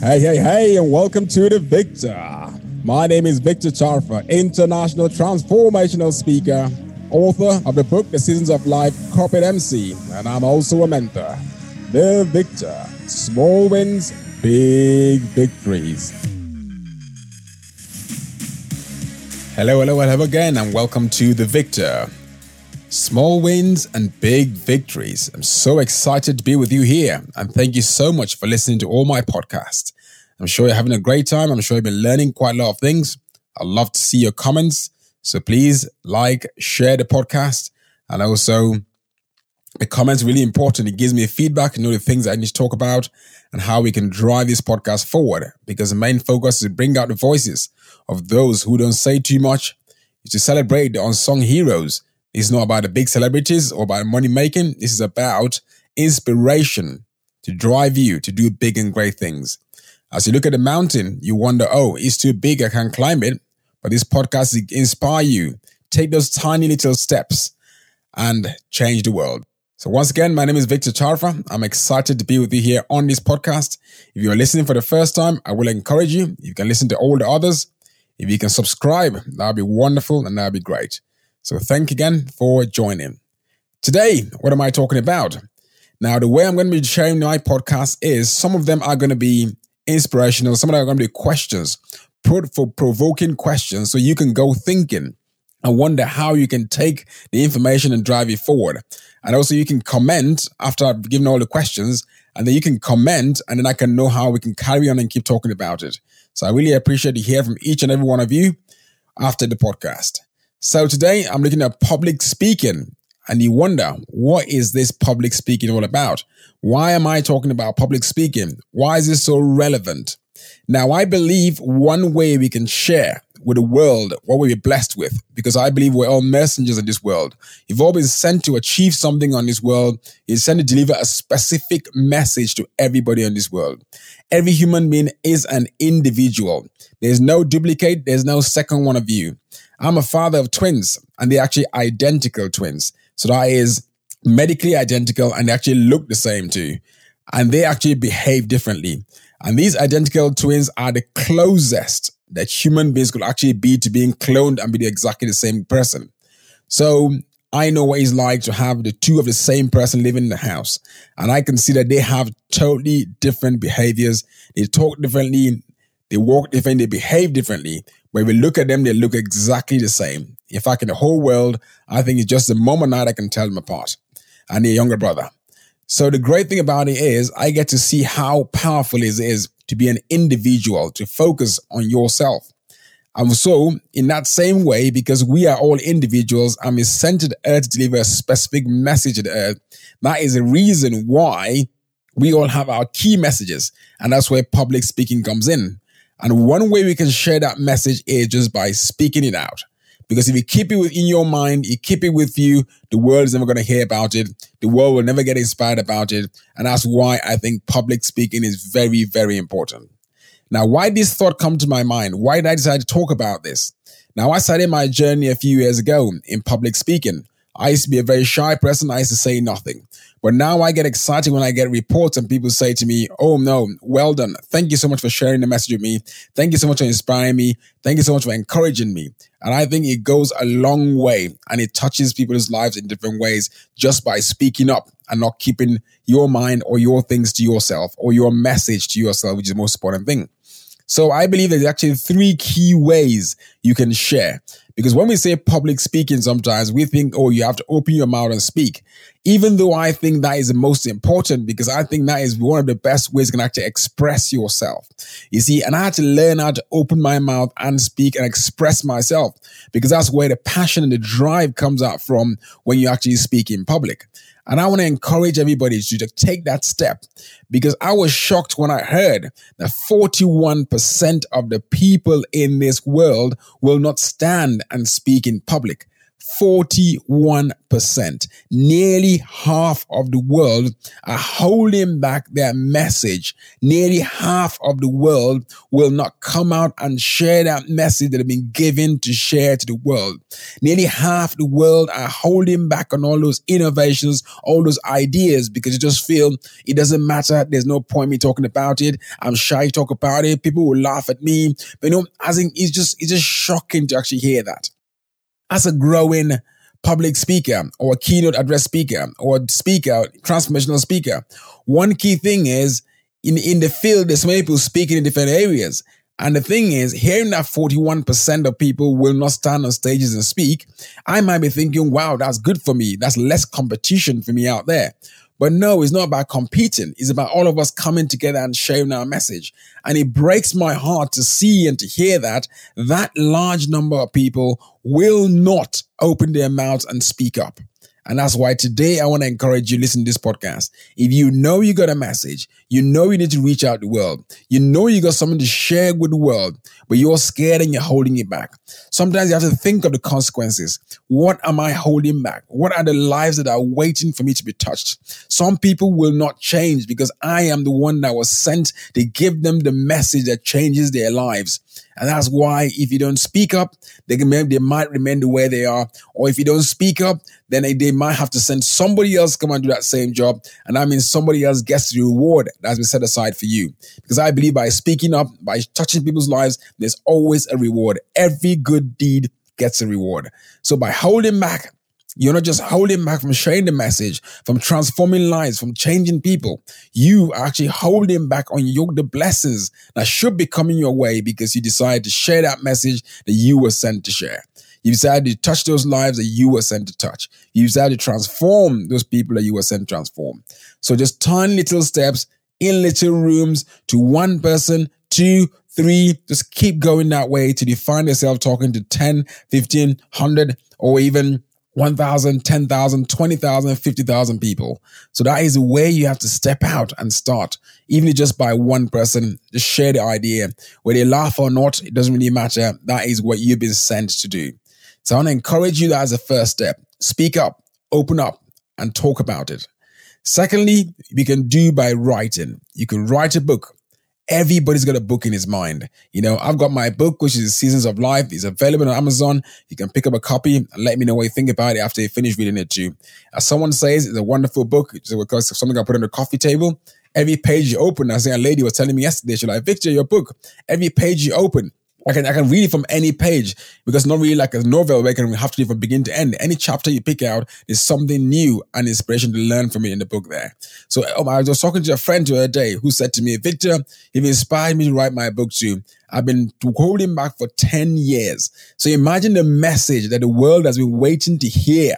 Hey, hey, hey, and welcome to The Victor. My name is Victor Charfa, international transformational speaker, author of the book The Seasons of Life, Corporate MC, and I'm also a mentor. The Victor, small wins, big victories. Hello, hello, hello again, and welcome to The Victor. Small wins and big victories. I'm so excited to be with you here, and thank you so much for listening to all my podcasts. I'm sure you're having a great time. I'm sure you've been learning quite a lot of things. I'd love to see your comments. So please like, share the podcast, and also the comments really important. It gives me feedback, you know, the things I need to talk about and how we can drive this podcast forward. Because the main focus is to bring out the voices of those who don't say too much, is to celebrate the unsung heroes it's not about the big celebrities or about money making. This is about inspiration to drive you to do big and great things. As you look at the mountain, you wonder, oh, it's too big, I can't climb it. But this podcast inspire you. Take those tiny little steps and change the world. So once again, my name is Victor Charfa. I'm excited to be with you here on this podcast. If you're listening for the first time, I will encourage you. You can listen to all the others. If you can subscribe, that would be wonderful and that would be great. So thank again for joining. Today, what am I talking about? Now, the way I'm going to be sharing my podcast is some of them are going to be inspirational, some of them are going to be questions, for provoking questions so you can go thinking and wonder how you can take the information and drive it forward. And also you can comment after I've given all the questions and then you can comment and then I can know how we can carry on and keep talking about it. So I really appreciate to hear from each and every one of you after the podcast. So today I'm looking at public speaking and you wonder, what is this public speaking all about? Why am I talking about public speaking? Why is this so relevant? Now, I believe one way we can share with the world what we're blessed with, because I believe we're all messengers in this world. You've all been sent to achieve something on this world. You're sent to deliver a specific message to everybody on this world. Every human being is an individual. There's no duplicate. There's no second one of you. I'm a father of twins and they're actually identical twins. So that is medically identical and they actually look the same too. And they actually behave differently. And these identical twins are the closest that human beings could actually be to being cloned and be exactly the same person. So I know what it's like to have the two of the same person living in the house. And I can see that they have totally different behaviors. They talk differently. They walk differently. They behave differently. When we look at them, they look exactly the same. In fact, in the whole world, I think it's just the mom and I can tell them apart and their younger brother. So the great thing about it is I get to see how powerful it is to be an individual, to focus on yourself. And so, in that same way, because we are all individuals and we sent to the earth to deliver a specific message to the earth, that is the reason why we all have our key messages. And that's where public speaking comes in. And one way we can share that message is just by speaking it out. Because if you keep it within your mind, you keep it with you, the world is never going to hear about it. The world will never get inspired about it. And that's why I think public speaking is very, very important. Now, why this thought come to my mind? Why did I decide to talk about this? Now, I started my journey a few years ago in public speaking. I used to be a very shy person. I used to say nothing. But now I get excited when I get reports and people say to me, Oh no, well done. Thank you so much for sharing the message with me. Thank you so much for inspiring me. Thank you so much for encouraging me. And I think it goes a long way and it touches people's lives in different ways just by speaking up and not keeping your mind or your things to yourself or your message to yourself, which is the most important thing. So I believe there's actually three key ways you can share. Because when we say public speaking, sometimes we think, oh, you have to open your mouth and speak. Even though I think that is the most important because I think that is one of the best ways you can actually express yourself. You see, and I had to learn how to open my mouth and speak and express myself because that's where the passion and the drive comes out from when you actually speak in public. And I want to encourage everybody to take that step because I was shocked when I heard that 41% of the people in this world will not stand and speak in public. 41%. Nearly half of the world are holding back their message. Nearly half of the world will not come out and share that message that have been given to share to the world. Nearly half the world are holding back on all those innovations, all those ideas because you just feel it doesn't matter. There's no point me talking about it. I'm shy to talk about it. People will laugh at me. But you know, I think it's just, it's just shocking to actually hear that as a growing public speaker or keynote address speaker or speaker, transformational speaker, one key thing is in, in the field, there's many people speaking in different areas. And the thing is, hearing that 41% of people will not stand on stages and speak, I might be thinking, wow, that's good for me. That's less competition for me out there. But no, it's not about competing. It's about all of us coming together and sharing our message. And it breaks my heart to see and to hear that that large number of people will not open their mouths and speak up. And that's why today I want to encourage you listen to this podcast. If you know you got a message, you know you need to reach out to the world, you know you got something to share with the world, but you're scared and you're holding it back. Sometimes you have to think of the consequences. What am I holding back? What are the lives that are waiting for me to be touched? Some people will not change because I am the one that was sent to give them the message that changes their lives. And that's why if you don't speak up, they can they might remain the way they are. Or if you don't speak up, then they, they might have to send somebody else come and do that same job. And that means somebody else gets the reward that's been set aside for you. Because I believe by speaking up, by touching people's lives, there's always a reward. Every good deed gets a reward. So by holding back, you're not just holding back from sharing the message, from transforming lives, from changing people. You are actually holding back on your the blessings that should be coming your way because you decided to share that message that you were sent to share. You decided to touch those lives that you were sent to touch. You decided to transform those people that you were sent to transform. So just turn little steps in little rooms to one person, two, three. Just keep going that way till you find yourself talking to 10, 15, 100, or even 1,000, 10,000, 20,000, 50,000 people. So that is way you have to step out and start, even just by one person, just share the idea. Whether they laugh or not, it doesn't really matter. That is what you've been sent to do. So I want to encourage you that as a first step. Speak up, open up, and talk about it. Secondly, you can do by writing. You can write a book. Everybody's got a book in his mind. You know, I've got my book, which is Seasons of Life. It's available on Amazon. You can pick up a copy and let me know what you think about it after you finish reading it too. As someone says, it's a wonderful book. It's because something I put on the coffee table. Every page you open, I say a lady was telling me yesterday, she's like, Victor, your book. Every page you open, I can I can read it from any page because not really like a novel where I can have to read from beginning to end. Any chapter you pick out is something new and inspiration to learn from it in the book there. So um, I was talking to a friend the other day who said to me, Victor, you've inspired me to write my book too. I've been holding back for 10 years. So imagine the message that the world has been waiting to hear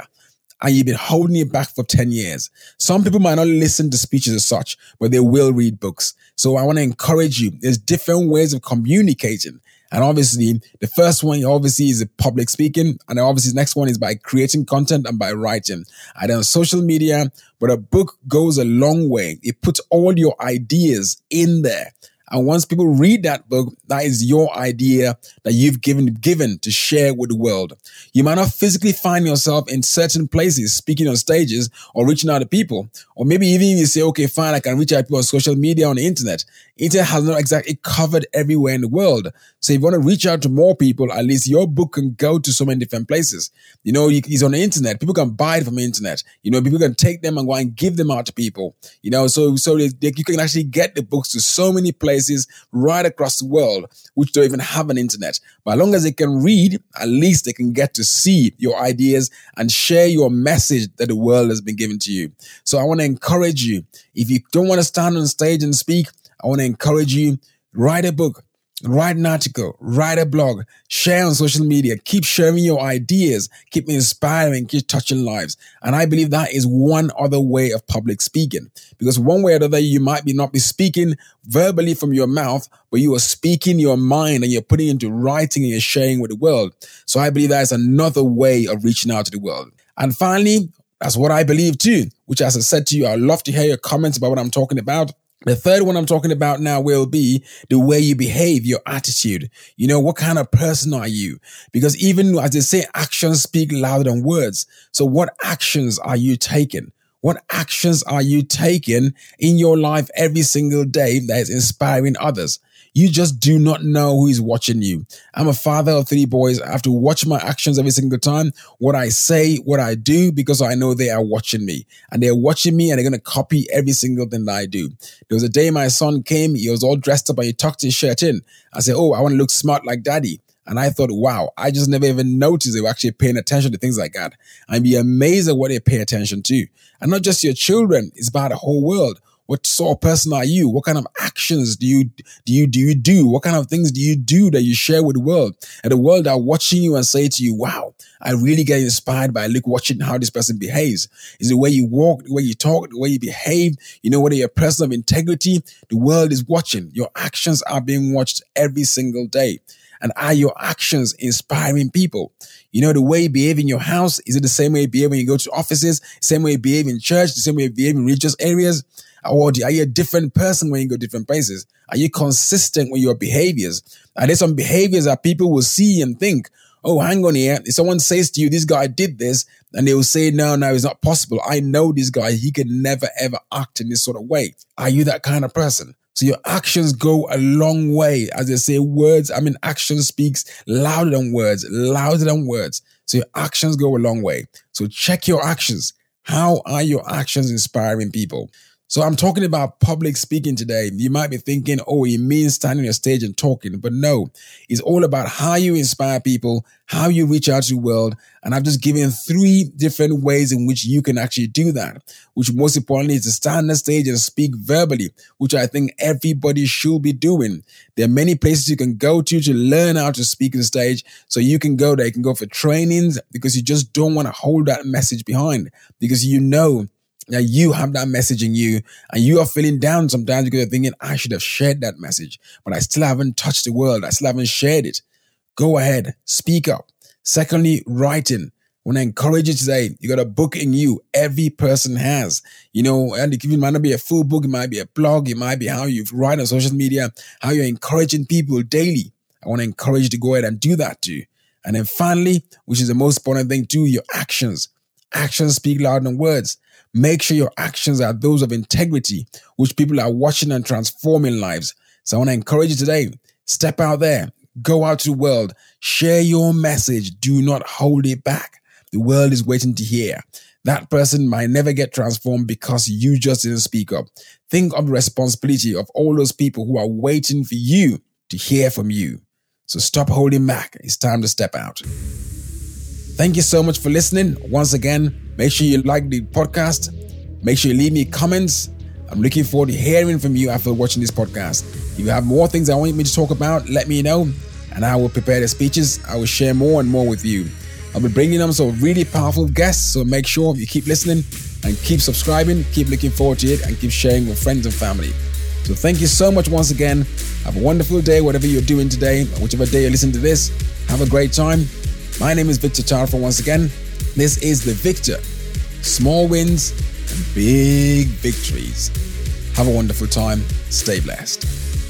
and you've been holding it back for 10 years. Some people might not listen to speeches as such, but they will read books. So I want to encourage you. There's different ways of communicating. And obviously, the first one obviously is public speaking. And obviously, the next one is by creating content and by writing. Either on social media, but a book goes a long way. It puts all your ideas in there. And once people read that book, that is your idea that you've given given to share with the world. You might not physically find yourself in certain places, speaking on stages or reaching out to people. Or maybe even if you say, okay, fine, I can reach out to people on social media, on the internet. Internet has not exactly covered everywhere in the world. So if you want to reach out to more people, at least your book can go to so many different places. You know, it's on the internet. People can buy it from the internet. You know, people can take them and go and give them out to people. You know, so so they, they, you can actually get the books to so many places right across the world, which don't even have an internet. But as long as they can read, at least they can get to see your ideas and share your message that the world has been given to you. So I want to encourage you. If you don't want to stand on stage and speak, I want to encourage you, write a book, write an article, write a blog, share on social media, keep sharing your ideas, keep inspiring, keep touching lives. And I believe that is one other way of public speaking. Because one way or another, you might be not be speaking verbally from your mouth, but you are speaking your mind and you're putting into writing and you're sharing with the world. So I believe that is another way of reaching out to the world. And finally, that's what I believe too, which as I said to you, I'd love to hear your comments about what I'm talking about The third one I'm talking about now will be the way you behave, your attitude. You know, what kind of person are you? Because even as they say, actions speak louder than words. So what actions are you taking? What actions are you taking in your life every single day that is inspiring others? You just do not know who is watching you. I'm a father of three boys. I have to watch my actions every single time, what I say, what I do, because I know they are watching me. And they're watching me and they're going to copy every single thing that I do. There was a day my son came, he was all dressed up and he tucked his shirt in. I said, Oh, I want to look smart like daddy. And I thought, wow, I just never even noticed they were actually paying attention to things like that. I'd be amazed at what they pay attention to. And not just your children, it's about the whole world. What sort of person are you? What kind of actions do you do you do you do? What kind of things do you do that you share with the world? And the world are watching you and say to you, "Wow, I really get inspired by look watching how this person behaves. Is the way you walk, the way you talk, the way you behave. You know whether you're a person of integrity. The world is watching. Your actions are being watched every single day." And are your actions inspiring people? You know, the way you behave in your house, is it the same way you behave when you go to offices, same way you behave in church, the same way you behave in religious areas? Or are you a different person when you go different places? Are you consistent with your behaviors? Are there some behaviors that people will see and think, oh, hang on here. If someone says to you, this guy did this, and they will say, no, no, it's not possible. I know this guy. He can never, ever act in this sort of way. Are you that kind of person? So your actions go a long way. As they say, words, I mean, action speaks louder than words, louder than words. So your actions go a long way. So check your actions. How are your actions inspiring people? So I'm talking about public speaking today. You might be thinking, oh, it means standing on a stage and talking, but no, it's all about how you inspire people, how you reach out to the world. And I've just given three different ways in which you can actually do that, which most importantly is to stand on the stage and speak verbally, which I think everybody should be doing. There are many places you can go to to learn how to speak on stage. So you can go there, you can go for trainings because you just don't want to hold that message behind because you know now you have that message in you and you are feeling down sometimes because you're thinking, I should have shared that message, but I still haven't touched the world. I still haven't shared it. Go ahead, speak up. Secondly, writing. When I encourage you today, you got a book in you. Every person has, you know, and it might not be a full book. It might be a blog. It might be how you write on social media, how you're encouraging people daily. I want to encourage you to go ahead and do that too. And then finally, which is the most important thing too, your actions. Actions speak louder than words. Make sure your actions are those of integrity, which people are watching and transforming lives. So I want to encourage you today step out there, go out to the world, share your message. Do not hold it back. The world is waiting to hear. That person might never get transformed because you just didn't speak up. Think of the responsibility of all those people who are waiting for you to hear from you. So stop holding back. It's time to step out. Thank you so much for listening. Once again, make sure you like the podcast. Make sure you leave me comments. I'm looking forward to hearing from you after watching this podcast. If you have more things I want me to talk about, let me know, and I will prepare the speeches. I will share more and more with you. I'll be bringing them some really powerful guests, so make sure you keep listening and keep subscribing, keep looking forward to it, and keep sharing with friends and family. So thank you so much once again. Have a wonderful day, whatever you're doing today, whichever day you listen to this. Have a great time. My name is Victor Tarfa once again. This is The Victor. Small wins and big victories. Have a wonderful time. Stay blessed.